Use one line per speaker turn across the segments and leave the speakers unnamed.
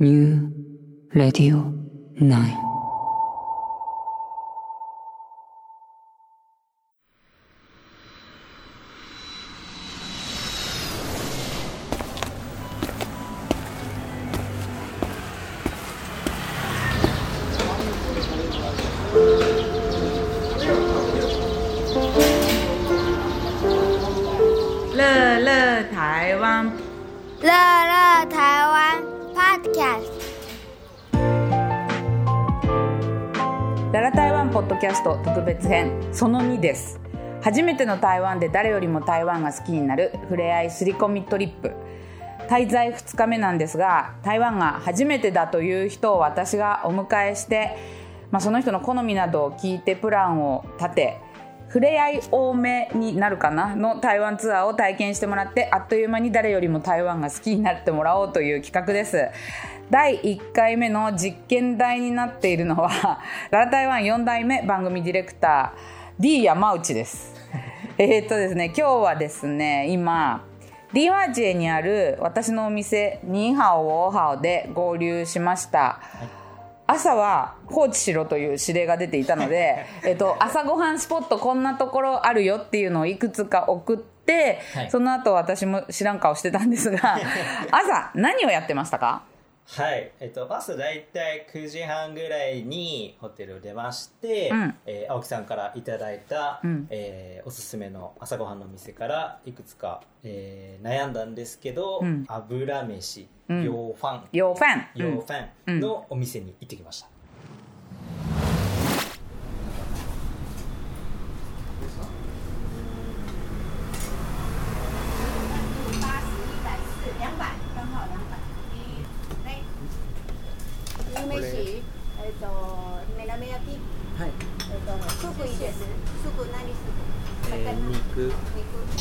New Radio 9
ポッドキャスト特別編。その2です。初めての台湾で誰よりも台湾が好きになるふれあいすり込みトリップ。滞在2日目なんですが台湾が初めてだという人を私がお迎えして、まあ、その人の好みなどを聞いてプランを立て触れ合い多めになるかな？の台湾ツアーを体験してもらってあっという間に誰よりも台湾が好きになってもらおうという企画です。第1回目の実験台になっているのは ララ台湾4代目番組ディレクター D 山内です。えっとですね今日はですね今ディワージエにある私のお店ニーハオウォーハオで合流しました、朝は放置しろという指令が出ていたので、えっと、朝ごはんスポットこんなところあるよっていうのをいくつか送って、
はい。
その後私も知らん顔してたんですが 朝何をやってましたか？
はい、えっと、朝だいたい9時半ぐらいにホテルを出まして、
うん。
えー青木さんからいただいた、
うん。
えーおすすめの朝ごはんの店からいくつか、えー悩んだんですけど、
うん。
油飯、
うん。
洋ファン、
洋ファン、
洋フ
うん
ァンのお店に行ってきました。
牛めし、えっ、と、目玉焼き、
はい、
えっ、と、スープいいです。スープ何スープ？
えー肉、
肉。一个肉。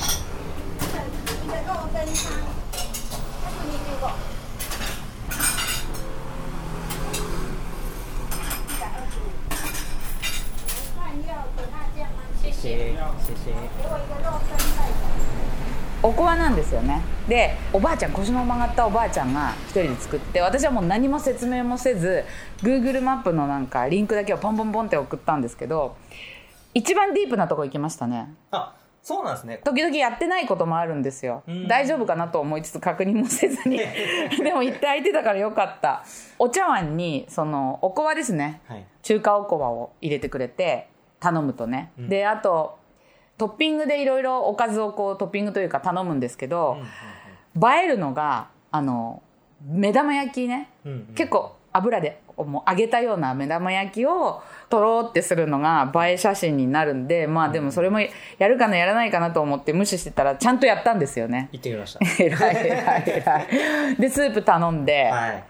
羹汤，125。饭要甜辣酱吗？谢
谢、
おこわなんですよねでおばあちゃん腰の曲がったおばあちゃんが一人で作って私はもう何も説明もせず Google マップのなんかリンクだけをポンポンポンって送ったんですけど一番ディープなとこ行きましたね。
あ、そうなんですね。
時々やってないこともあるんですよ。
うん。
大丈夫かなと思いつつ確認もせずに。でも行って空いてたからよかった。お茶碗にそのおこわですね。
はい。
中華おこわを入れてくれて頼むとね、であとトッピングでいろいろおかずをこうトッピングというか頼むんですけど、映えるのがあの目玉焼きね、
うんうん。
結構油でもう揚げたような目玉焼きをとろーってするのが映え写真になるんでまあでもそれもやるかなやらないかなと思って無視してたらちゃんとやったんですよね。
行ってきました。
偉 い偉い偉い。でスープ頼んで、
はい。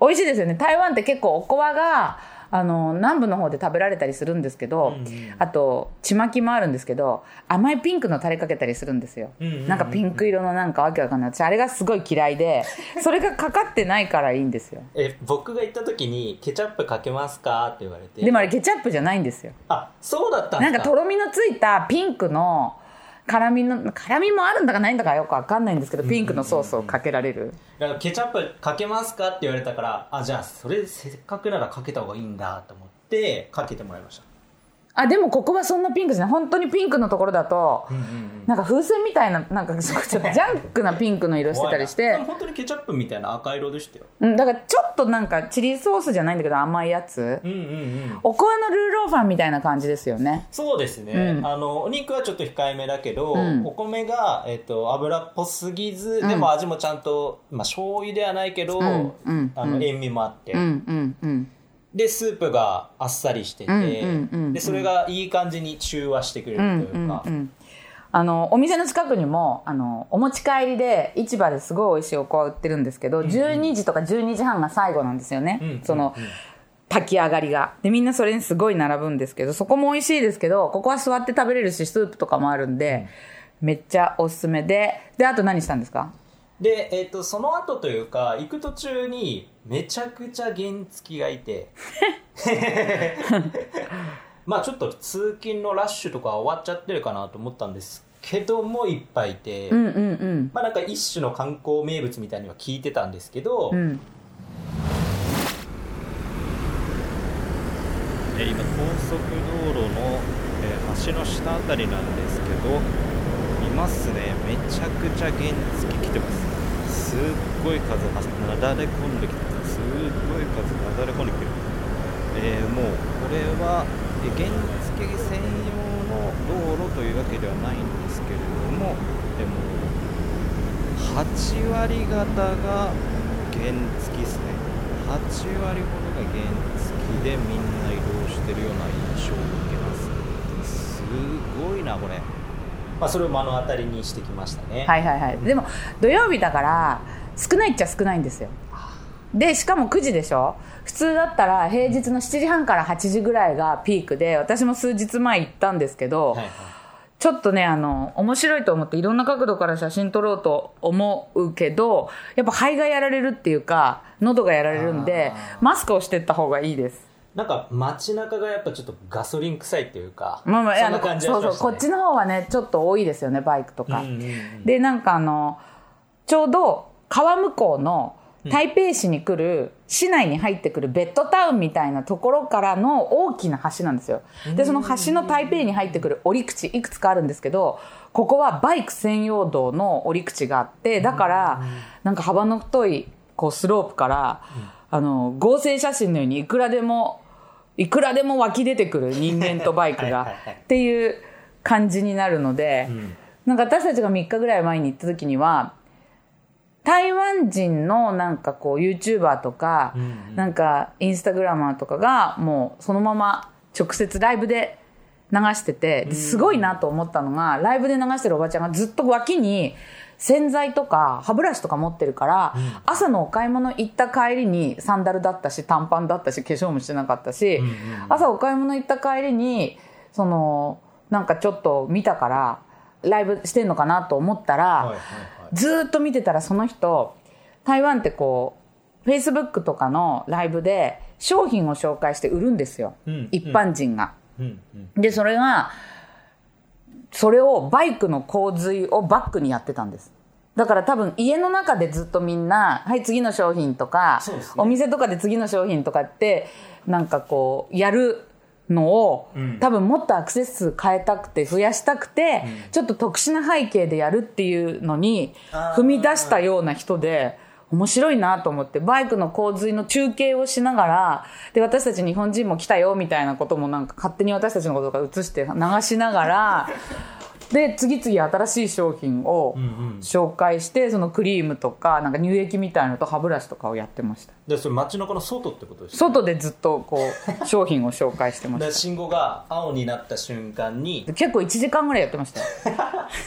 美味しいですよね。台湾って結構おこわがあの南部の方で食べられたりするんですけど、
うんうん。
あとちまきもあるんですけど甘いピンクのタレかけたりするんですよ、
うんうんうんうん。
なんかピンク色のなんかわけわかんない。私あれがすごい嫌いで それがかかってないからいいんですよ。
え、僕が行った時にケチャップかけますか？って言われて。
でもあれケチャップじゃないんですよ。
あ、そうだったんですか？
なんかとろみのついたピンクの辛みの辛みもあるんだかないんだかよくわかんないんですけどピンクのソースをかけられる。
だからケチャップかけますかって言われたからあじゃあそれせっかくならかけた方がいいんだと思ってかけてもらいました
あでもここはそんなピンクじゃない。本当にピンクのところだと、
うんうんうん。
なんか風船みたいななんかちょっと ジャンクなピンクの色してたりして。
本当にケチャップみたいな赤色でしたよ。
うん、だからちょっとなんかチリソースじゃないんだけど甘いやつ。
うんうんうん。
おこわのルーローファンみたいな感じですよね。
そうですね、
うん。
あのお肉はちょっと控えめだけど、
うん。
お米が、えっと油っぽすぎず、
ん。
でも味もちゃんと、まあ、醤油ではないけど、
うん。うん。
あの塩味もあって、
うん。うん。うん
でスープがあっさりしてて、でそれがいい感じに中和してくれる
うん
というか、
うんうんあのお店の近くにもあのお持ち帰りで市場ですごい美味しいおこわ売ってるんですけど、12時とか12時半が最後なんですよね、
うん
その、炊き上がりが。でみんなそれにすごい並ぶんですけどそこも美味しいですけどここは座って食べれるしスープとかもあるんで、めっちゃおすすめでであと何したんですか？
で、えっとその後というか行く途中にめちゃくちゃ原付がいて。まあちょっと通勤のラッシュとか終わっちゃってるかなと思ったんですけどもいっぱいいて、
うんうんうん、
まあなんか一種の観光名物みたいには聞いてたんですけど、
うん、
え今高速道路の、え橋の下あたりなんですけどいますね。めちゃくちゃ原付来てます。すっごい風なだれ込んできてますすっごい数なだれ込んできてる。えーもうこれは、えー原付専用の道路というわけではないんですけれどもでも8割方が原付ですね。8割ほどが原付でみんな移動してるような印象を受けます。すごいなこれ。
まあ、それを目の当たりにしてきましたね。
はいはいはい。でも土曜日だから少ないっちゃ少ないんですよでしかも9時でしょ？普通だったら平日の7時半から8時ぐらいがピークで私も数日前行ったんですけど、
はいはい。
ちょっとねあの面白いと思っていろんな角度から写真撮ろうと思うけどやっぱ肺がやられるっていうか喉がやられるんでマスクをしてった方がいいです。
なんか街中がやっぱちょっとガソリン臭いっていうか、
まあまあ、
そんな感じ
そうそうこっちの方はねちょっと多いですよねバイクとか、
うんうんうん。
でなんかあのちょうど川向こうの台北市に来る、市内に入ってくるベッドタウンみたいなところからの大きな橋なんですよ。でその橋の台北に入ってくる折り口いくつかあるんですけどここはバイク専用道の折り口があってだからなんか幅の太いこうスロープから、あの合成写真のようにいくらでもいくらでも湧き出てくる人間とバイクが っていう感じになるので、なんか私たちが3日ぐらい前に行った時には台湾人のなんかこう YouTuber とか、なんかインスタグラマーとかがもうそのまま直接ライブで流しててですごいなと思ったのがライブで流してるおばちゃんがずっと脇に洗剤とか歯ブラシとか持ってるから、朝のお買い物行った帰りにサンダルだったし短パンだったし化粧もしてなかったし、朝お買い物行った帰りにそのなんかちょっと見たからライブしてんのかなと思ったら、
はいはいはい
ずーっと見てたらその人台湾ってこうフェイスブックとかのライブで商品を紹介して売るんですよ、
うん
一般人が。
うんうん。
でそれがそれをバイクの洪水をバックにやってたんです。だから多分家の中でずっとみんな「はい次の商品」とか、
ね。
お店とかで次の商品とかってなんかこうやるのを、
ん。
多分もっとアクセス数変えたくて増やしたくて、ちょっと特殊な背景でやるっていうのに踏み出したような人で面白いなと思ってバイクの洪水の中継をしながらで私たち日本人も来たよみたいなこともなんか勝手に私たちのことが映して流しながらで次々新しい商品を紹介してそのクリームとかなんか乳液みたいのと歯ブラシとかをやってました。
でそれ街中の外ってことですか
外でずっとこう商品を紹介してまし
で信号が青になった瞬間に。
た結構1時間ぐらいやってました。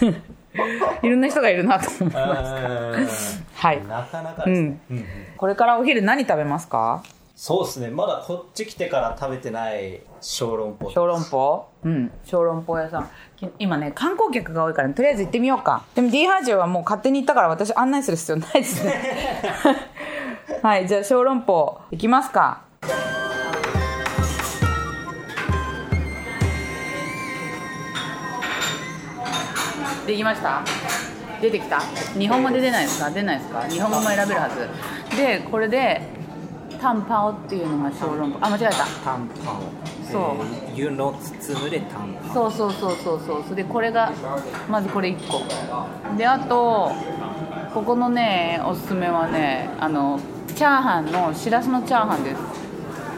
よ いろんな人がいるなと思いました。はい。
なかなかですね、うんうん。
これからお昼何食べますか？
そうですね。まだこっち来てから食べてない小籠包
小籠包？うん小籠包屋さん。き今ね観光客が多いから、とりあえず行ってみようか。でも D ハージはもう勝手に行ったから私案内する必要ないですね。はいじゃあ小籠包行きますか。できました？出てきた？日本語で出ないですか？出ないですか？日本語も選べるはず。でこれでタンパオっていうのが小籠包。あ間違えた。
タンパン
そう。
えー湯の包むでタンパン
そうそうそうそうそう。それでこれがまずこれ1個。であとここのねおすすめはねあのチャーハンのしらすのチャーハンです。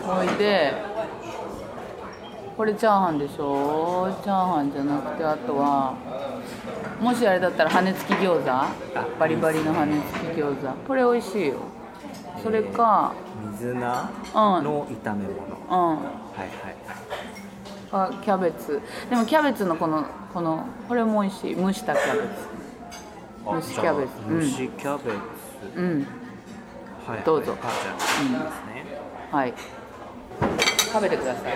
ほいでこれチャーハンでしょ？チャーハンじゃなくてあとはもしあれだったら羽根付き餃子？バリバリの羽根付き餃子。これ美味しいよそれか
水菜
うん。
の炒め物、
うん。
はいはい。
あキャベツ。でもキャベツのこのこのこれも美味しい。蒸したキャベツ。蒸しキャベツ。
蒸しキャベツ、
うん。
はい
どうぞ。
あじゃあいいですね、
はい。食べてください。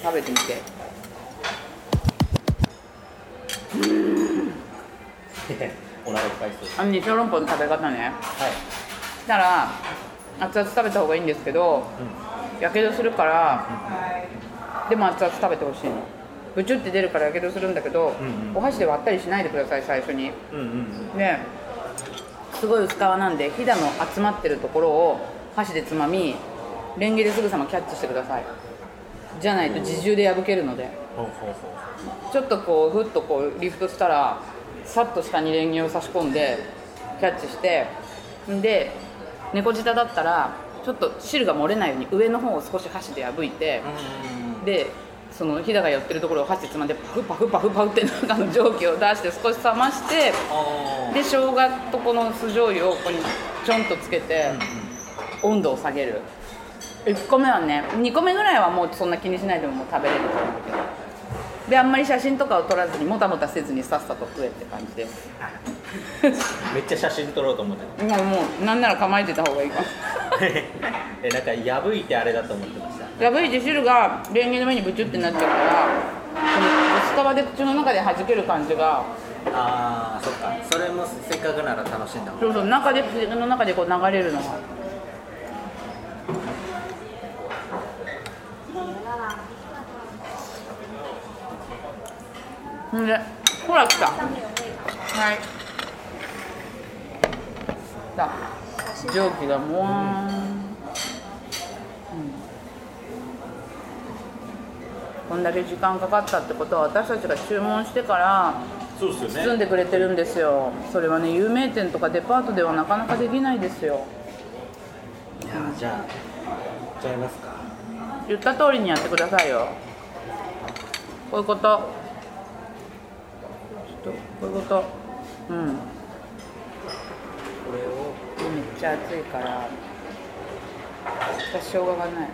食べてみて
お腹いっぱいそう
あのね小籠包の食べ方ね。
はい。
したら熱々食べた方がいいんですけどやけどするからでも熱々食べてほしいの。ブチュって出るからやけどするんだけど、お箸で割ったりしないでください最初に。
うんうん
ですごい薄皮なんでひだの集まってるところを箸でつまみレンゲですぐさまキャッチしてください。じゃないと自重で破けるので。ちょっとこうふっとこうリフトしたらさっと下にレンゲを差し込んでキャッチしてんで猫舌だったらちょっと汁が漏れないように上の方を少し箸で破いてでそのひだが寄ってるところを箸でつまんでパフパフパフパフって中の蒸気を出して少し冷まして
あ
で生姜とこの酢醤油をここにちょんとつけて温度を下げる。1個目はね2個目ぐらいはもうそんな気にしないでももう食べれると思うけどであんまり写真とかを撮らずにもたもたせずにさっさと食えって感じで。
めっちゃ写真撮ろうと思って
もうもうなんなら構えてた方がいいかも
えなんか破いてあれだと思ってました。
破いて汁がレンゲの上にブチュってなっちゃうからこの薄皮で口の中で弾ける感じが。
ああそっか。それもせっかくなら楽しんだ方が。
そうそう中で口の中でこう流れるのがほら来た。はい。さあ蒸気がもわーん、うん。こんだけ時間かかったってことは私たちが注文してから包んでくれてるんですよ。それはね有名店とかデパートではなかなかできないですよ。
いやじゃあいっちゃいますか。
言った通りにやってくださいよ。こういうこととこういうこと。うん。
これを
めっちゃ熱いから私しょうががない。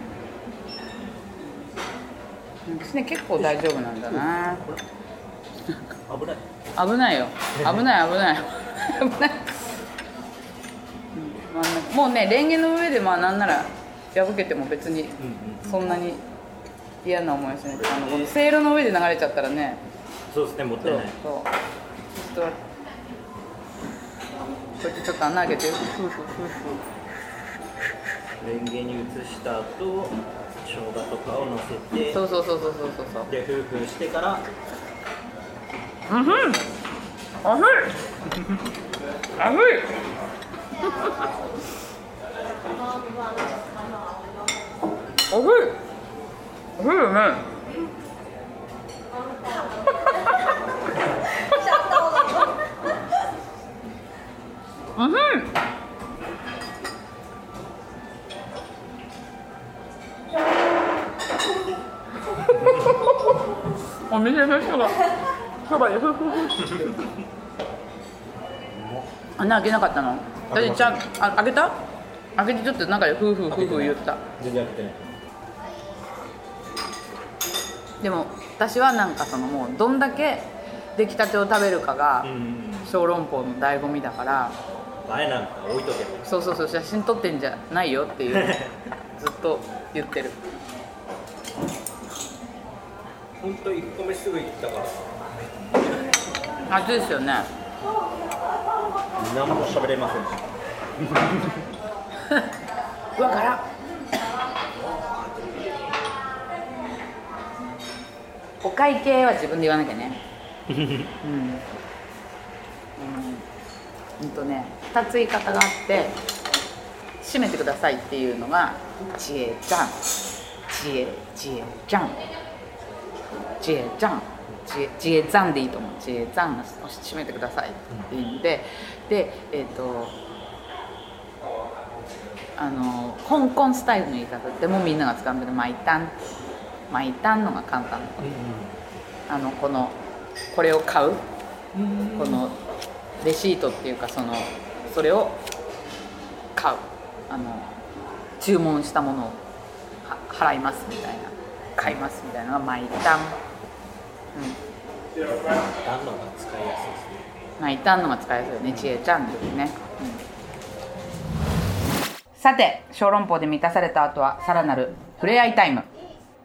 私ね結構大丈夫なんだな。
危ない。
危ないよ。危ない危ない。危ない、もうねレンゲの上でまあなんなら破けても別にそんなに嫌な思いはしない。あのこのせいろの上で流れちゃったらね
そうですねもった
そう
いない。
そうちょっとこうやってちょっと穴開けてフーフーフーフ
レンゲに移した後生姜とかを乗せて
ーそうそうそうそうそうそうそう。
でフーフーしてから
うんふん。あふいあふいあふい あふいよねうん。ふんお店の人がそばで。フフフって穴開けなかったの？だってちゃんあ開けた？開けてちょっと中でフーフーフーフー言った。
全然開けてない。
でも私はなんかそのもうどんだけ出来たてを食べるかが
うん。
小籠包の醍醐味だから
前なんか置いとけば。
そうそうそう写真撮ってんじゃないよっていう ずっと言ってる。
本当一個目すぐ行ったから。
熱いですよね。
何も喋れません。でした
うわ辛っお会計は自分で言わなきゃね。うん。うん。うんとね2つ言い方があって締めてくださいっていうのがちゃん。知恵知恵ちゃん。知恵ちゃん。知恵知恵ざんでいいと思う。知恵ざんを締めてくださいっていうので。でえっ、とあの香港スタイルの言い方でもみんなが使うんだけど「マイタン」「マイタン」のが簡単なあのこのこれを買う。このレシートっていうかそのそれを買う。あの注文したものをは払いますみたいな。買いますみたいなのが「マイタン」うん。
何のが使いやすいですね。
まあ、いたんのが使えそうよね、ちえちゃんですね。さて、小籠包で満たされた後は、さらなる触れ合いタイム。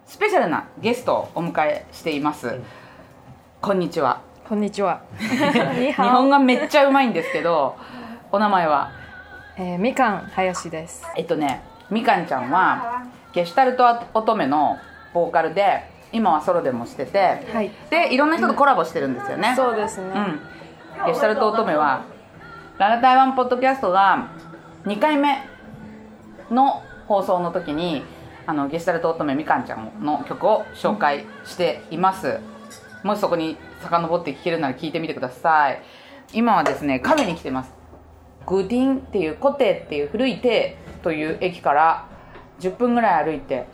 スペシャルなゲストをお迎えしています。こんにちは。
こんにちは。
日本がめっちゃうまいんですけど、お名前は、
えー、みかん林です。
えっとね、みかんちゃんは、ゲシュタルト乙女のボーカルで、今はソロでもしてて、
はい
で、いろんな人とコラボしてるんですよね。
そうですね。
うん、ゲシュタルト乙女はララ台湾ポッドキャストが2回目の放送の時にあのゲシュタルト乙女みかんちゃんの曲を紹介しています、もしそこに遡って聴けるなら聞いてみてください。今はですねカフェに来てます。グディンっていうコテっていう古いテという駅から10分ぐらい歩いて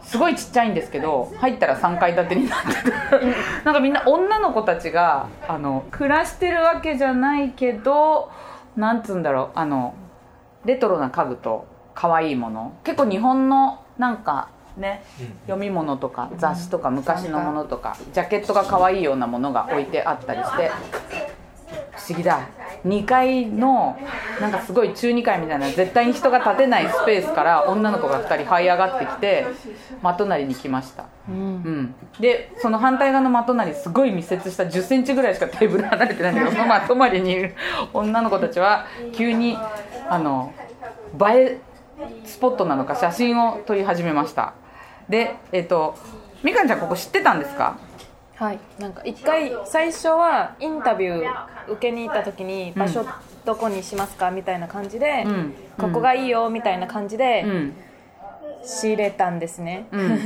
すごいちっちゃいんですけど入ったら3階建てになってて。なんかみんな女の子たちがあの暮らしてるわけじゃないけどなんつうんだろうあのレトロな家具と可愛いもの結構日本のなんかね読み物とか雑誌とか昔のものとかジャケットが可愛いようなものが置いてあったりして不思議だ。2階のなんかすごい中2階みたいな絶対に人が立てないスペースから女の子が2人這い上がってきて真隣に来ました、うん。でその反対側の真隣すごい密接した1 0ンチぐらいしかテーブル離れてないんだけど その真隣にいる女の子たちは急にあの映えスポットなのか写真を撮り始めました。でえっ、とみかんちゃんここ知ってたんですか？
はい。なんか一回最初はインタビュー受けに行った時に場所どこにしますか？みたいな感じで、
うん
ここがいいよみたいな感じで
うん。
仕入れたんですね、
うん。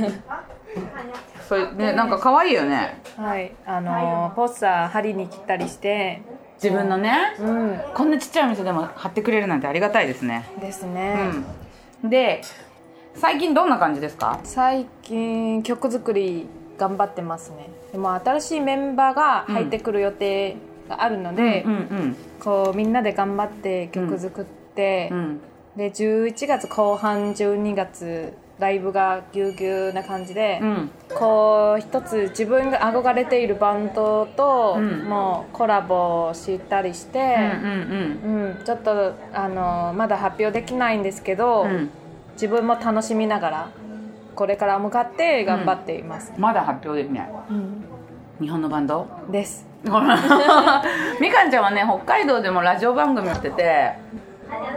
それねなんか可愛いよね。
はい。あのーポスター貼りに来たりして。
自分のね、
うん。
こんなちっちゃいお店でも貼ってくれるなんてありがたいですね。
ですね、
うんで最近どんな感じですか？
最近曲作り頑張ってますね。でも新しいメンバーが入ってくる予定があるので、
うんうん
こうみんなで頑張って曲作って、
うん
で11月後半12月ライブがぎゅうぎゅうな感じで、
うん。
こう一つ自分が憧れているバンドと、
うん。
もうコラボしたりして、
うん
ちょっとあのまだ発表できないんですけど、
うん。うん
自分も楽しみながらこれから向かって頑張っています、
まだ発表できない。
うん。
日本のバンド？
です。
みかんちゃんはね北海道でもラジオ番組やってて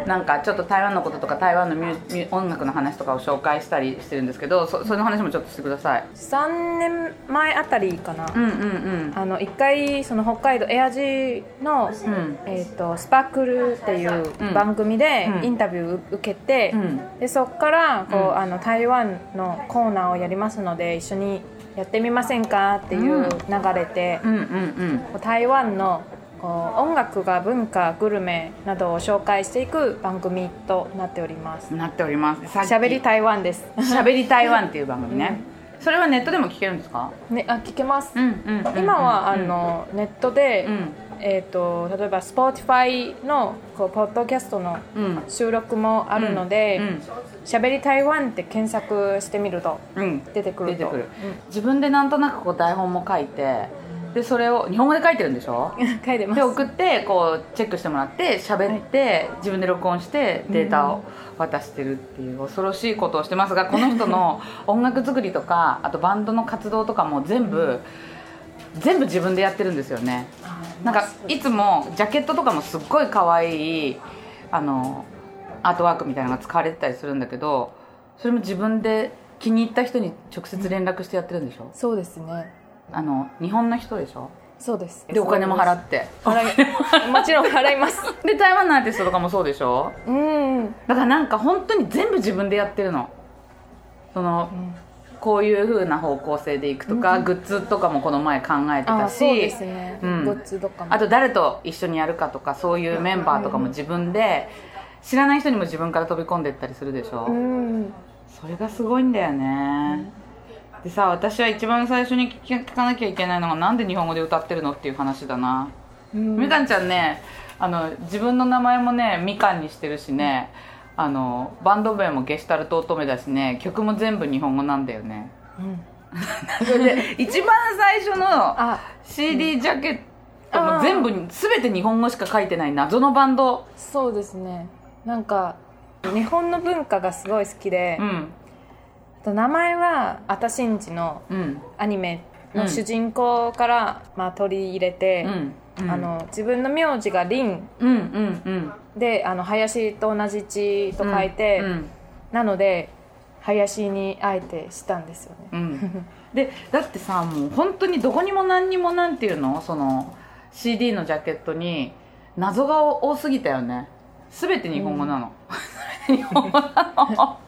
なんかちょっと台湾のこととか台湾のミュミュ音楽の話とかを紹介したりしてるんですけどそその話もちょっとしてください。
3年前あたりかな、
うんうんうん。
あの一回その北海道エアジーの、
ん。
えー、とスパークルっていう番組で
うん。
インタビュー受けて、
うん。
でそこからこう、
うん。
あの台湾のコーナーをやりますので一緒にやってみませんかっていう流れで、台湾の音楽が文化グルメなどを紹介していく番組となっております。
うんなっております。
しゃべり台湾です。
しゃべり台湾っていう番組ね、それはネットでも聞けるんですか？
ねあ聞けます、
うんうんうん
今はあのネットで、
うん。
えー、と例えば Spotify のこうポッドキャストの
うん。
収録もあるので「しゃべり台湾」って検索してみると
うん。うん
出てくると。
出てくる、自分でなんとなくこう台本も書いてでそれを日本語で書いてるんでしょ？
う ん書いてます。
で送ってこうチェックしてもらって喋って、自分で録音してデータを渡してるっていう恐ろしいことをしてますがこの人の 音楽作りとかあとバンドの活動とかも全部全部自分でやってるんですよね。なんかいつもジャケットとかもすっごい可愛いあのアートワークみたいなのが使われてたりするんだけどそれも自分で気に入った人に直接連絡してやってるんでしょ？
そうですね
あの日本の人でしょ？
そうです。
でお金も払って。
払いもちろん払います。
で台湾のアーティストとかもそうでしょ？
うん。
だからなんか本当に全部自分でやってるの。その、こういう風な方向性でいくとか、グッズとかもこの前考えてたし。
あそうですね、
うん。
グッズとかも。
あと誰と一緒にやるかとかそういうメンバーとかも自分で知らない人にも自分から飛び込んでったりするでしょ、
うん。
それがすごいんだよね、でさ私は一番最初に聞かなきゃいけないのがなんで日本語で歌ってるのっていう話だな、
うん。
みかんちゃんねあの自分の名前もねみかんにしてるしねあのバンド名もゲシュタルト乙女だしね曲も全部日本語なんだよね。それ で一番最初の
あ
CD ジャケットも全部全て日本語しか書いてない謎のバンド。
そうですね。なんか日本の文化がすごい好きで、
うん
と名前は「あたしんち」の
うん。
アニメ
うん。
の主人公から、まあ、取り入れて、
うん。うん。
あの自分の名字が「リン。
うんうんうん」
であの林と同じ字と書いて、
うん
なので林にあえてしたんですよね、
うん、でだってさもう本当にどこにも何にもなんていうの？その CD のジャケットに謎が多すぎたよね。全て日本語なの、日本語なの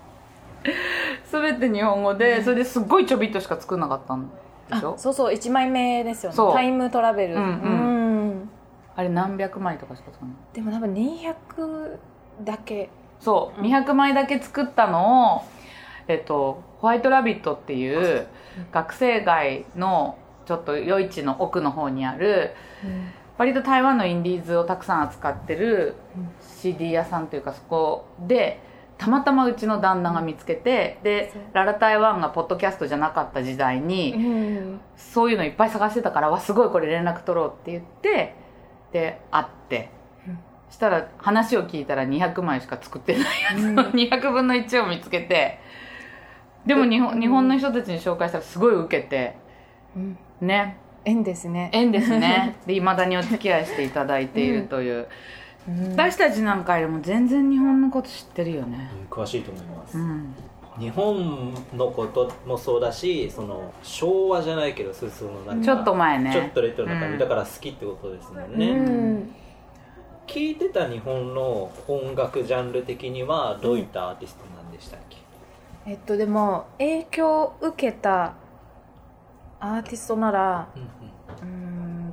全て日本語でそれですっごいちょびっとしか作んなかったんでしょ？
あそうそう1枚目ですよね。タイムトラベル。
うんうん。
うん。
あれ何百枚とかしか作んない
でも多分200だけ。
そう。200枚だけ作ったのを、えっと、ホワイトラビットっていう学生街のちょっと夜市の奥の方にある割と台湾のインディーズをたくさん扱ってる CD 屋さんというかそこでたまたまうちの旦那が見つけてでララ台湾がポッドキャストじゃなかった時代に
うん。
そういうのいっぱい探してたからわすごいこれ連絡取ろうって言ってで会って、したら話を聞いたら200枚しか作ってないやつ の200分の1を見つけて。でも日本日本の人たちに紹介したらすごい受けて。
うん。
ね。
縁ですね。
縁ですね。でいまだにお付き合いしていただいているという、私たちなんかよりも全然日本のこと知ってるよね。
詳しいと思います、
うん。
日本のこともそうだしその昭和じゃないけどそそのなんか
ちょっと前ね。
ちょっとレトロな感じ、
うん。
だから好きってことですもん
う
ね、
ん。
聞いてた日本の音楽ジャンル的にはどういったアーティストなんでしたっけ、
えっとでも影響を受けたアーティストなら
うんうん。
うーん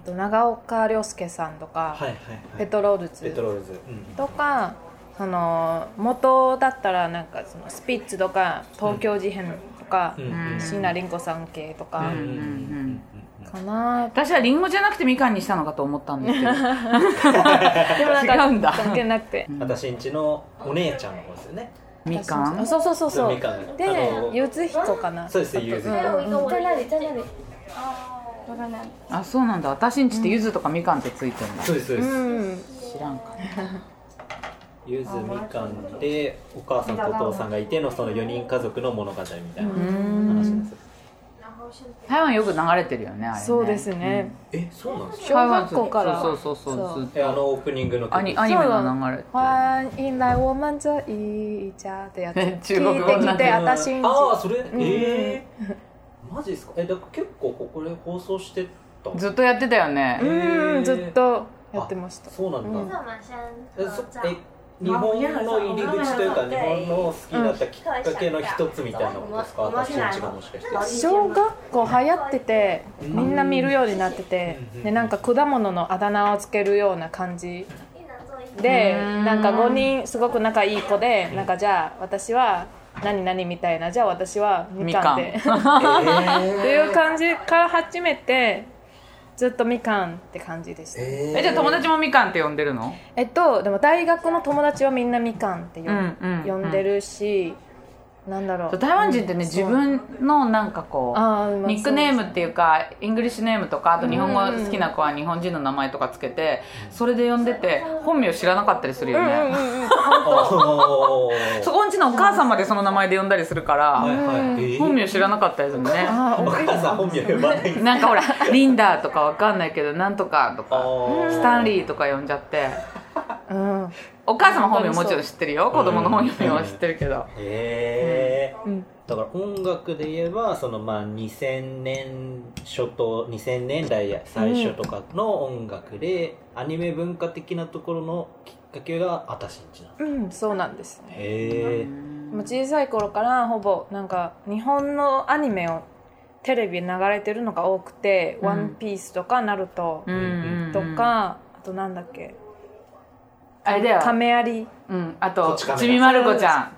と長岡亮介さんとか、
はいはいはい。
ペトロールズ。
ペトロールズ、うん
とかその元だったらなんかそのスピッツとか東京事変とか椎名林檎さん系とか。
うんうんうんうん
かな、
私はリンゴじゃなくてみかんにしたのかと思ったんですけど。
でもなんか
違うんだ。
関係なく。て
私んちのお姉ちゃんの方ですよね。
みかん？
あそう。そうそうそう
みかん。
でゆず彦かな。
そうですゆず彦
うんうん
あそうなんだ。私んちって柚子とかみかんってついてるんだ、
そうですそうです、
うん
知らんか
ゆずみかんでお母さんとお父さんがいてのその4人家族の物語みたいな話です、
台湾よく流れてるよねあれね。
そうですね、
えそうなんですか？
小学校から。
そうそうそうそう。ずっ
えあのオープニングの
とア
曲
ニアニメが流れ
欢迎来我们这一家ってやつ。
え 中
聞
国語
いてきて私んち。
ああそれ、ええマジですか？えだから結構これ放送してた
ずっとやってたよね、
うんずっとやってました。
あそうなんだ、
那我们先
えそえ日本の入り口というか日本の好きになったきっかけの一つみたいなことですか、私んちがもしかして。
小学校流行っててみんな見るようになってて
うん。
でなんか果物のあだ名をつけるような感じ。で
うん。
なんか5人すごく仲いい子でなんかじゃあ私は何々みたいなじゃあ私はみかんで。
え
っていう感じから始めてずっとみかんって感じでした、
え
えじゃあ友達もみかんって呼んでるの？
えっとでも大学の友達はみんなみかんって呼,、
うんうんうん。
呼んでるしなんだろう。
台湾人ってね、自分のなんかこうニックネームっていうか English name とかあと日本語好きな子は日本人の名前とかつけてそれで呼んでて本名知らなかったりするよね、
うんうんうん
そこんちのお母さんまでその名前で呼んだりするから、
はいはい、えー？
本名知らなかったですよね。
あ
お母さん。本名呼ばない
なんかほらリンダとかわかんないけどなんとかとか
ー。
スタンリーとか呼んじゃって。
うん
お母様本名もちろん知ってるよ。子供の本名は知ってるけど。
へえ
うん。
だから音楽で言えばそのまあ2000年初頭2000年代最初とかの音楽で、アニメ文化的なところのきっかけがあたしんちなん
うん、そうなんですね。
へえ
もう小さい頃からほぼなんか日本のアニメをテレビで流れてるのが多くて「
うん。
ワンピースとか「ナルト
うんうんうん。
とか、あとなんだっけ？
あれだよ。
亀有。
うん。あ
ことっち
びまる子ちゃ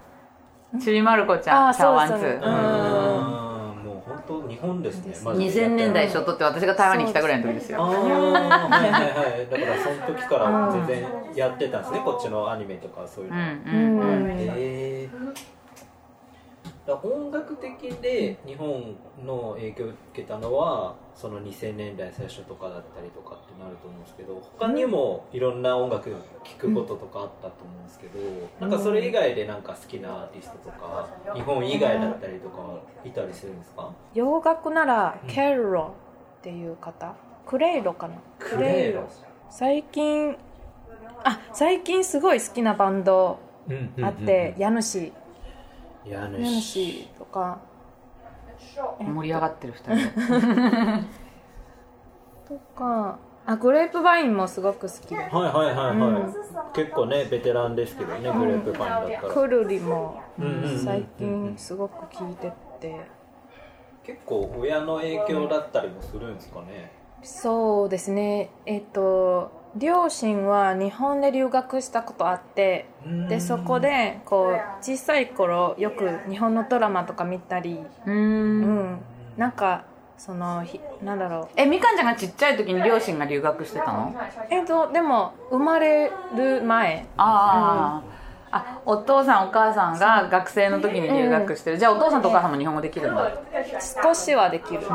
ん。ちびまる子ちゃ
あ
んシャワンツ
そう
ん。
うん。
もう本当日本ですね。マジで
2000年代初頭って私が台湾に来たぐらいの時です
あ
よ
あはいはいはい。だからその時から全然やってたんですね。こっちのアニメとかそういう
う
の、
んうん。うん。
へえだ音楽的で日本の影響を受けたのはその2000年代最初とかだったりとかってなると思うんですけど他にもいろんな音楽聴くこととかあったと思うんですけど、なんかそれ以外でなんか好きなアーティストとか日本以外だったりとかいたりするんですか？
洋楽ならケルロっていう方？クレイロかな？
クレイロ。
最近あ最近すごい好きなバンドあって、家主
家
家主とか。
盛り上がってる2人。
とか。あグレープバインもすごく好きで。す
はいはいはいはい、
うん。
結構ねベテランですけどねグレープパインだったら、
クルリも最近すごく聴いてて。
結構親の影響だったりもするんですかね、
そうですね。えっと両親は日本で留学したことあってでそこでこう小さい頃よく日本のドラマとか見たり。
う
うん。ん。なんかそのひなんだろう。
えみかんちゃんがちっちゃい時に両親が留学してたの？
えっとでも生まれる前。
ああ、あお父さんお母さんが学生の時に留学してる、じゃあお父さんとお母さんも日本語できるんだ。
少しはできる。ん。です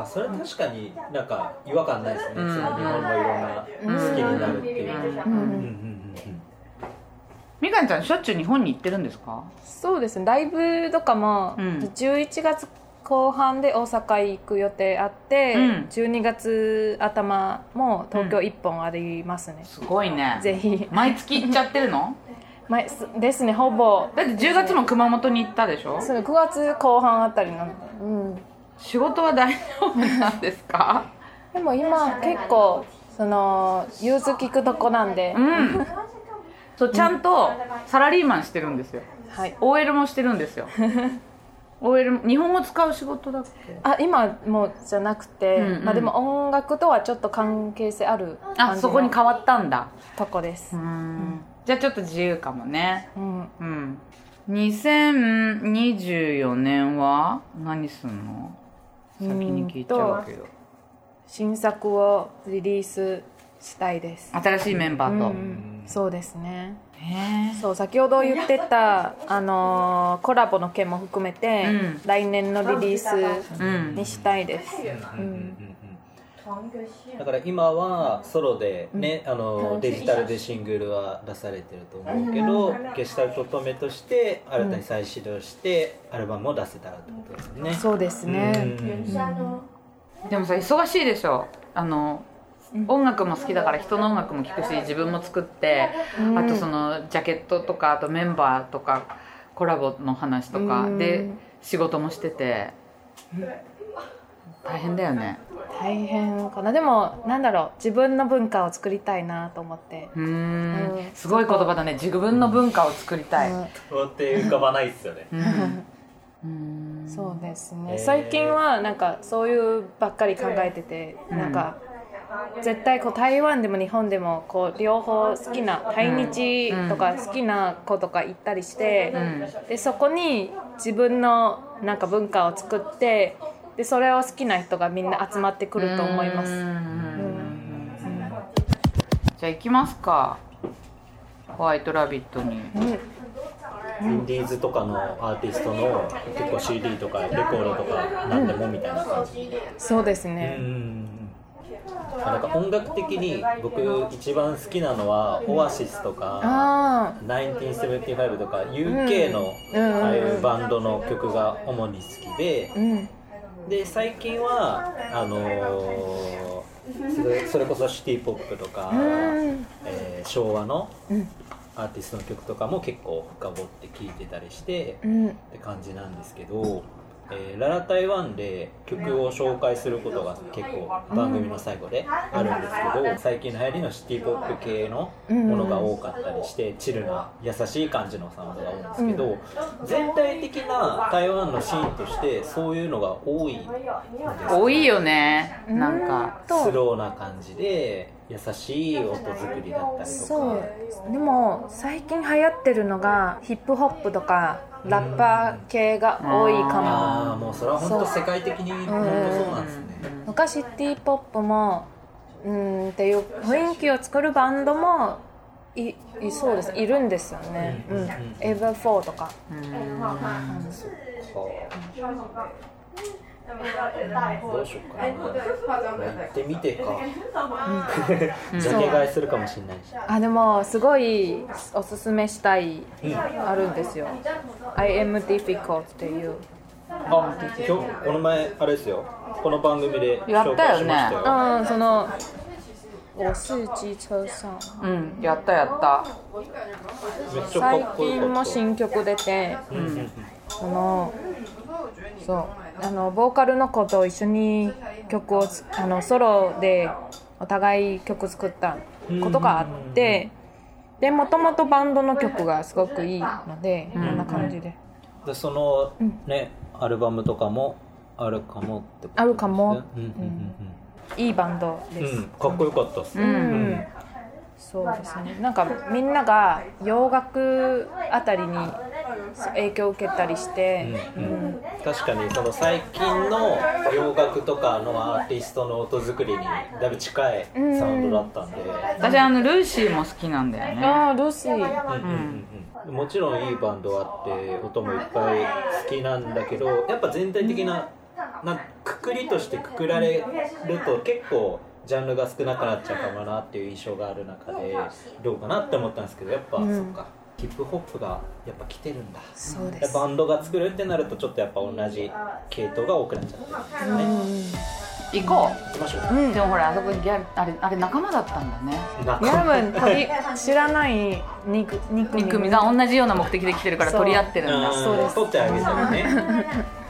あそれ確かになんか違和感ないですね、その日本のいろんな好きになるっていう、うん。うんうん
みかんちゃんしょっちゅう日本に行ってるんですか？
そうですね。ライブとかも
うん。
11月後半で大阪行く予定あって、
うん。
12月頭も東京1本ありますね、
すごいね。
ぜひ。
毎月行っちゃってるの？
まあすですねほぼ。
だって10月も熊本に行ったでしょ？
それ9月後半あたりなの。で、うん、
仕事は大丈夫なんですか？
でも今結構その融通聞くとこなんで、
うん。そうちゃんとサラリーマンしてるんですよ。
はい、
OL もしてるんですよ。OL も日本語使う仕事だっけ？
あ今もうじゃなくて、
うんうん。
まあ、でも音楽とはちょっと関係性ある
あ
感じの
そこに変わったんだ。
とこです、
うん。じゃあちょっと自由かもね。
うん、
うん。2024年は何すんの？先に聞いちゃうけど。
新作をリリースしたいです。
新しいメンバーと、
うんそうですね。そう先ほど言ってた、あのーコラボの件も含めて、
うん。
来年のリリース
うん
にしたいです、
うんだから今はソロでね、あのデジタルでシングルは出されてると思うけど、ゲシュタルト止めとして新たに再始動してアルバムを出せたらってことですよね、
そうですね、
でもさ忙しいでしょ。あの音楽も好きだから人の音楽も聴くし自分も作って、
うん。
あとそのジャケットとかあとメンバーとかコラボの話とか
うん。
で仕事もしてて大変だよね。
大変かな。でもなんだろう。自分の文化を作りたいなと思って、
うーん。
うん。
すごい言葉だね。自分の文化を作りたい、
うん。
そうって浮かばないっすよね、
うん。
そうですね、
へー。
最近はなんかそういうばっかり考えてて、なんか絶対こう台湾でも日本でもこう両方好きな対日とか好きな子とか行ったりして、でそこに自分のなんか文化を作ってでそれを好きな人がみんな集まってくると思います、
じゃあ行きますか。ホワイトラビットに。
インディーズとかのアーティストの結構 CD とかレコードとか何でもみたいな感じ、
そうです
う
ね、
んなんか音楽的に僕一番好きなのはオアシスとか、
あ
1975とか UK の
うん。
ああいうバンドの曲が主に好きで
あうん
で最近はあのーそれそれこそシティ・ポップとか、
うん。
えー昭和の
うん。
アーティストの曲とかも結構深掘って聴いてたりして
うん。
って感じなんですけど、えーララ台湾で曲を紹介することが結構番組の最後であるんですけど最近の流行りのシティ・ポップ系のものが多かったりしてチルな優しい感じのサウンドが多いんですけど全体的な台湾のシーンとしてそういうのが多いんです
多いよね。なんか。
と。
スローな感じで優しい音作りだったりと
そう。
か
でも最近流行ってるのがヒップホップとかラッパー系が多いかも。
ああもうそれは本当世界的に本当そうなんですね。
昔シティポップもうんっていう雰囲気を作るバンドもいいそうです。いるんですよね、うん。エヴァ4とか
どうしようかな。行ってみてか。ジャケ買いするかもしれないし。
あでもすごいおすすめしたい、あるんですよ。I am difficult っていう。
あ今日この前あれですよ。この番組で
やったよね。
紹介しましたよ。
うんその我是機車さん。
うんやったやった。
最近も新曲出て、
うんうん。
そのそうあのボーカルの子と一緒に曲をつあのソロでお互い曲作ったことがあってでもともとバンドの曲がすごくいいのでこんな感じで。
でそのね、アルバムとかもあるかもってこと
あるかも。
うんうん
いいバンドです、
うん。うんうんかっこよかったっす。ね、
うん。そうですね。なんかみんなが洋楽あたりに影響を受けたりして、
うんうん。確かにその最近の洋楽とかのアーティストの音作りにだいぶ近いサウンドだったんで、
私あのルーシーも好きなんだよね。
ああルーシー。
うんうんうんうん。もちろんいいバンドあって音もいっぱい好きなんだけどやっぱ全体的ななんくくりとしてくくられると結構ジャンルが少なくなっちゃうかもなっていう印象がある中でどうかなって思ったんですけどやっぱ、そっかヒップホップがやっぱ来てるんだ。
そうで
ですバンドが作るってなるとちょっとやっぱ同じ系統が多くなっちゃってるん。ですね
行こ
行きましょう
う、でもほらあそこにギャルあれあれ仲間だったんだね。
多分鳥知らない肉肉
2組が同じような目的で来てるから取り合ってるんだ。
うん。取ってあげたらね